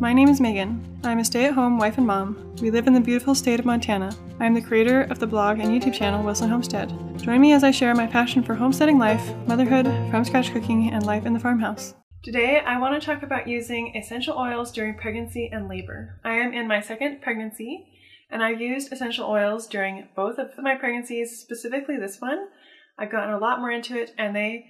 My name is Megan. I'm a stay at home wife and mom. We live in the beautiful state of Montana. I am the creator of the blog and YouTube channel Wilson Homestead. Join me as I share my passion for homesteading life, motherhood, from scratch cooking, and life in the farmhouse. Today, I want to talk about using essential oils during pregnancy and labor. I am in my second pregnancy, and I've used essential oils during both of my pregnancies, specifically this one. I've gotten a lot more into it, and they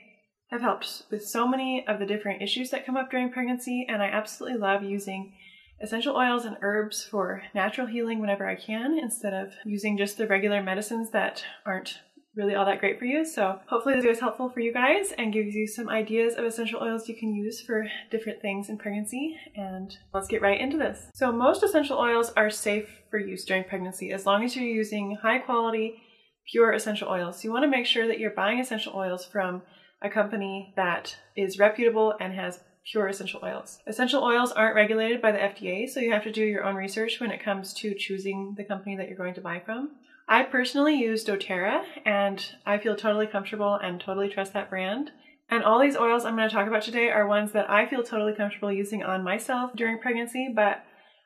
have helped with so many of the different issues that come up during pregnancy, and I absolutely love using essential oils and herbs for natural healing whenever I can instead of using just the regular medicines that aren't really all that great for you. So hopefully this video is helpful for you guys and gives you some ideas of essential oils you can use for different things in pregnancy. And let's get right into this. So most essential oils are safe for use during pregnancy as long as you're using high quality, pure essential oils. So you want to make sure that you're buying essential oils from a company that is reputable and has pure essential oils. Essential oils aren't regulated by the FDA, so you have to do your own research when it comes to choosing the company that you're going to buy from. I personally use doTERRA and I feel totally comfortable and totally trust that brand. And all these oils I'm going to talk about today are ones that I feel totally comfortable using on myself during pregnancy, but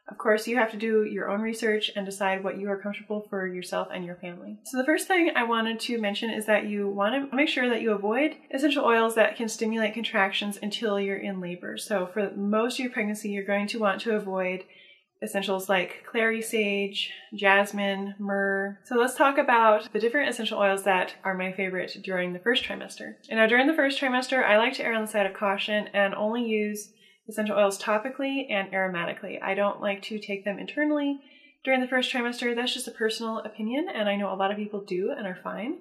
of course, you have to do your own research and decide what you are comfortable for yourself and your family. So, the first thing I wanted to mention is that you want to make sure that you avoid essential oils that can stimulate contractions until you're in labor. So, for most of your pregnancy, you're going to want to avoid essentials like clary sage, jasmine, myrrh. So let's talk about the different essential oils that are my favorite during the first trimester. And now during the first trimester, I like to err on the side of caution and only use essential oils topically and aromatically. I don't like to take them internally during the first trimester. That's just a personal opinion, and I know a lot of people do and are fine.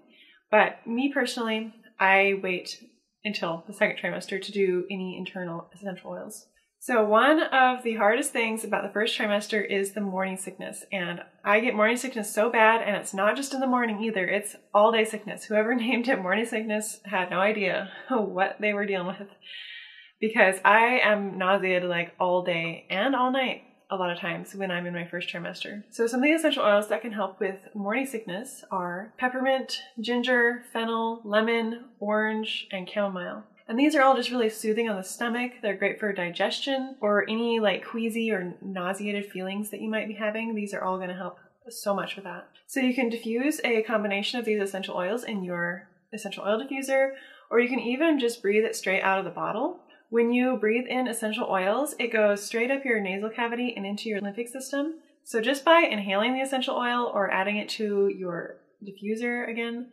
But me personally, I wait until the second trimester to do any internal essential oils. So, one of the hardest things about the first trimester is the morning sickness. And I get morning sickness so bad, and it's not just in the morning either, it's all day sickness. Whoever named it morning sickness had no idea what they were dealing with because I am nauseated like all day and all night a lot of times when I'm in my first trimester. So some of the essential oils that can help with morning sickness are peppermint, ginger, fennel, lemon, orange, and chamomile. And these are all just really soothing on the stomach. They're great for digestion or any like queasy or nauseated feelings that you might be having. These are all going to help so much with that. So you can diffuse a combination of these essential oils in your essential oil diffuser, or you can even just breathe it straight out of the bottle. When you breathe in essential oils, it goes straight up your nasal cavity and into your lymphatic system. So just by inhaling the essential oil or adding it to your diffuser again,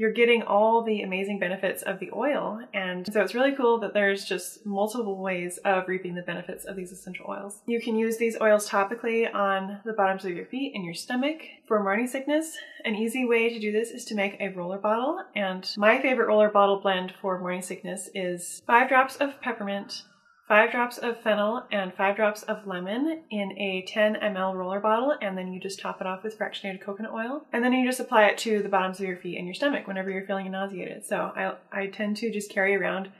you're getting all the amazing benefits of the oil. And so it's really cool that there's just multiple ways of reaping the benefits of these essential oils. You can use these oils topically on the bottoms of your feet and your stomach for morning sickness. An easy way to do this is to make a roller bottle. And my favorite roller bottle blend for morning sickness is five drops of peppermint, five drops of fennel and five drops of lemon in a 10 ml roller bottle, and then you just top it off with fractionated coconut oil. And then you just apply it to the bottoms of your feet and your stomach whenever you're feeling nauseated. So I, I tend to just carry around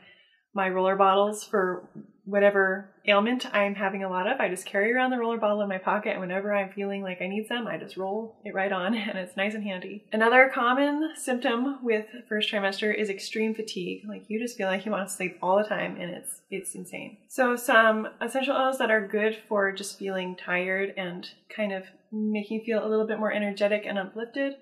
my roller bottles for whatever ailment I'm having a lot of. I just carry around the roller bottle in my pocket, and whenever I'm feeling like I need some, I just roll it right on, and it's nice and handy. Another common symptom with first trimester is extreme fatigue. Like you just feel like you want to sleep all the time, and it's it's insane. So some essential oils that are good for just feeling tired and kind of making you feel a little bit more energetic and uplifted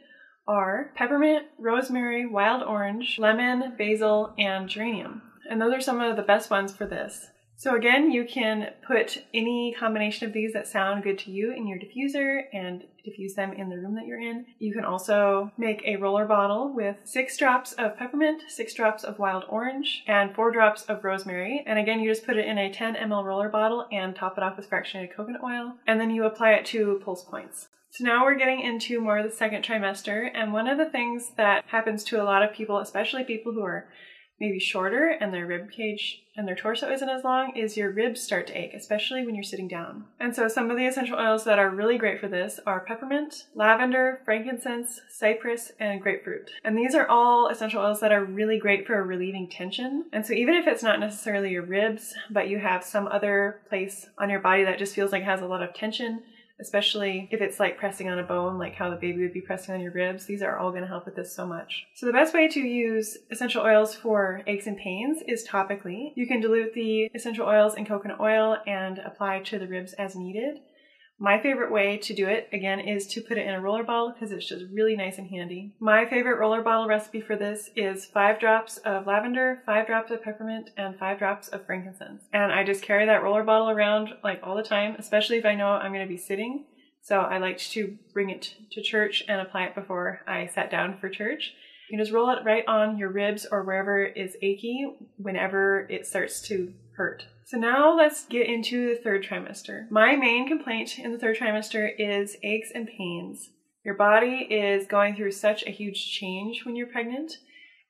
are peppermint, rosemary, wild orange, lemon, basil, and geranium. And those are some of the best ones for this. So again, you can put any combination of these that sound good to you in your diffuser and diffuse them in the room that you're in. You can also make a roller bottle with six drops of peppermint, six drops of wild orange, and four drops of rosemary. And again, you just put it in a 10 ml roller bottle and top it off with fractionated coconut oil. And then you apply it to pulse points. So now we're getting into more of the second trimester. And one of the things that happens to a lot of people, especially people who are maybe shorter and their rib cage and their torso isn't as long is your ribs start to ache, especially when you're sitting down. And so some of the essential oils that are really great for this are peppermint, lavender, frankincense, cypress, and grapefruit. And these are all essential oils that are really great for relieving tension. And so even if it's not necessarily your ribs, but you have some other place on your body that just feels like has a lot of tension, especially if it's like pressing on a bone, like how the baby would be pressing on your ribs. These are all going to help with this so much. So the best way to use essential oils for aches and pains is topically. You can dilute the essential oils in coconut oil and apply to the ribs as needed. My favorite way to do it, again, is to put it in a roller bottle because it's just really nice and handy. My favorite roller bottle recipe for this is five drops of lavender, five drops of peppermint, and five drops of frankincense. And I just carry that roller bottle around like all the time, especially if I know I'm going to be sitting. So I like to bring it to church and apply it before I sat down for church. You can just roll it right on your ribs or wherever is achy whenever it starts to hurt. So now let's get into the third trimester. My main complaint in the third trimester is aches and pains. Your body is going through such a huge change when you're pregnant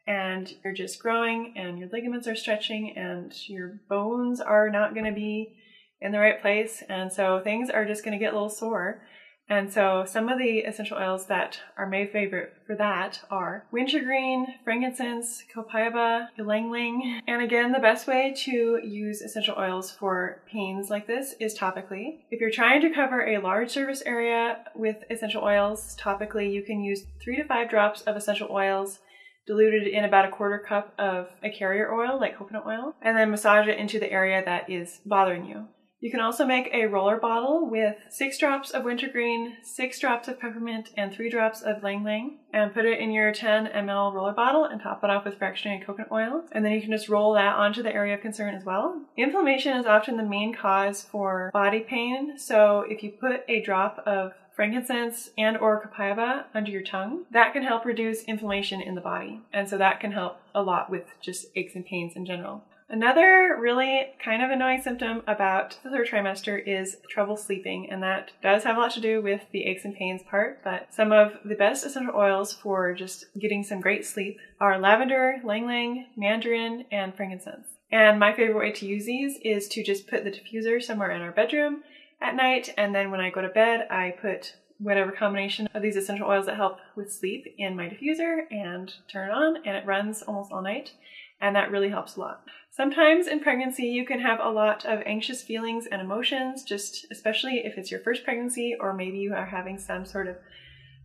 and you're just growing and your ligaments are stretching and your bones are not going to be in the right place and so things are just going to get a little sore and so some of the essential oils that are my favorite for that are wintergreen, frankincense, copaiba, ylang ylang. And again, the best way to use essential oils for pains like this is topically. If you're trying to cover a large surface area with essential oils topically, you can use three to five drops of essential oils diluted in about a quarter cup of a carrier oil, like coconut oil, and then massage it into the area that is bothering you. You can also make a roller bottle with six drops of wintergreen, six drops of peppermint, and three drops of ylang ylang, and put it in your 10 ml roller bottle and top it off with fractionated coconut oil. And then you can just roll that onto the area of concern as well. Inflammation is often the main cause for body pain, so if you put a drop of frankincense and or copaiba under your tongue, that can help reduce inflammation in the body. And so that can help a lot with just aches and pains in general. Another really kind of annoying symptom about the third trimester is trouble sleeping, and that does have a lot to do with the aches and pains part. But some of the best essential oils for just getting some great sleep are lavender, ylang ylang, mandarin, and frankincense. And my favorite way to use these is to just put the diffuser somewhere in our bedroom at night, and then when I go to bed, I put whatever combination of these essential oils that help with sleep in my diffuser and turn it on, and it runs almost all night and that really helps a lot. Sometimes in pregnancy, you can have a lot of anxious feelings and emotions, just especially if it's your first pregnancy, or maybe you are having some sort of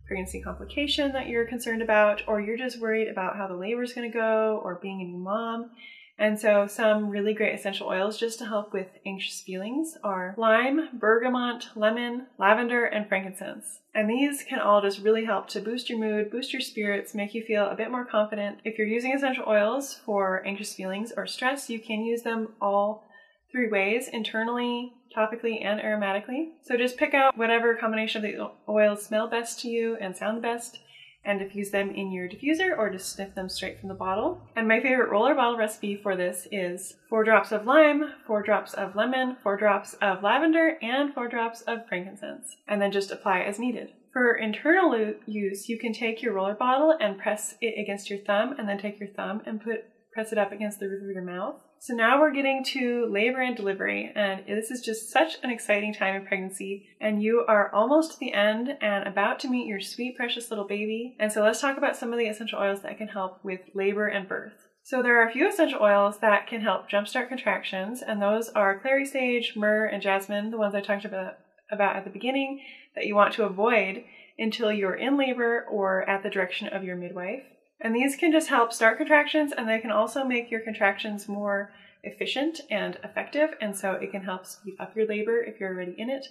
pregnancy complication that you're concerned about, or you're just worried about how the labor is going to go, or being a new mom. And so some really great essential oils just to help with anxious feelings are lime, bergamot, lemon, lavender, and frankincense. And these can all just really help to boost your mood, boost your spirits, make you feel a bit more confident. If you're using essential oils for anxious feelings or stress, you can use them all three ways, internally, topically, and aromatically. So just pick out whatever combination of the oils smell best to you and sound the best and diffuse them in your diffuser or just sniff them straight from the bottle. And my favorite roller bottle recipe for this is four drops of lime, four drops of lemon, four drops of lavender, and four drops of frankincense, and then just apply as needed. For internal use, you can take your roller bottle and press it against your thumb, and then take your thumb and put press it up against the roof of your mouth. So now we're getting to labor and delivery, and this is just such an exciting time in pregnancy. And you are almost to the end and about to meet your sweet, precious little baby. And so let's talk about some of the essential oils that can help with labor and birth. So there are a few essential oils that can help jumpstart contractions, and those are clary sage, myrrh, and jasmine, the ones I talked about, about at the beginning that you want to avoid until you're in labor or at the direction of your midwife. And these can just help start contractions and they can also make your contractions more efficient and effective. And so it can help speed up your labor if you're already in it.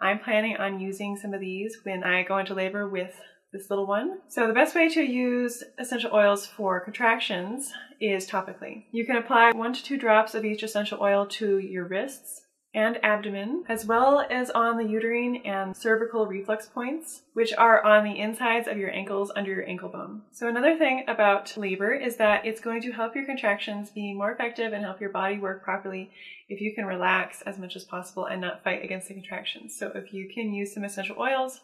I'm planning on using some of these when I go into labor with this little one. So the best way to use essential oils for contractions is topically. You can apply one to two drops of each essential oil to your wrists and abdomen, as well as on the uterine and cervical reflex points, which are on the insides of your ankles under your ankle bone. So another thing about labor is that it's going to help your contractions be more effective and help your body work properly if you can relax as much as possible and not fight against the contractions. So if you can use some essential oils,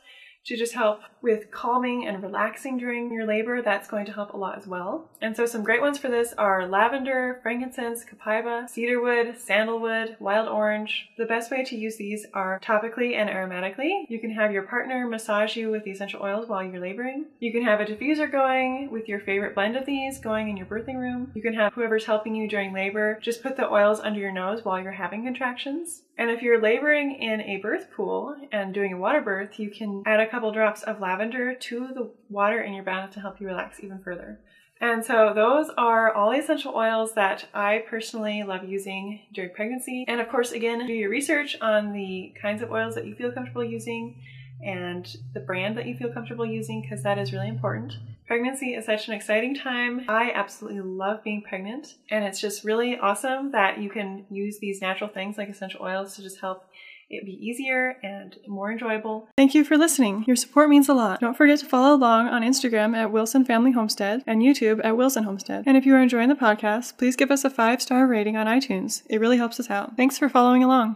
to just help with calming and relaxing during your labor. That's going to help a lot as well. And so some great ones for this are lavender, frankincense, copaiba, cedarwood, sandalwood, wild orange. The best way to use these are topically and aromatically. You can have your partner massage you with the essential oils while you're laboring. You can have a diffuser going with your favorite blend of these going in your birthing room. You can have whoever's helping you during labor just put the oils under your nose while you're having contractions. And if you're laboring in a birth pool and doing a water birth, you can add a couple drops of lavender to the water in your bath to help you relax even further. And so those are all essential oils that I personally love using during pregnancy. And of course, again, do your research on the kinds of oils that you feel comfortable using and the brand that you feel comfortable using because that is really important. Pregnancy is such an exciting time. I absolutely love being pregnant, and it's just really awesome that you can use these natural things like essential oils to just help it would be easier and more enjoyable. Thank you for listening. Your support means a lot. Don't forget to follow along on Instagram at Wilson Family Homestead and YouTube at Wilson Homestead. And if you are enjoying the podcast, please give us a five star rating on iTunes. It really helps us out. Thanks for following along.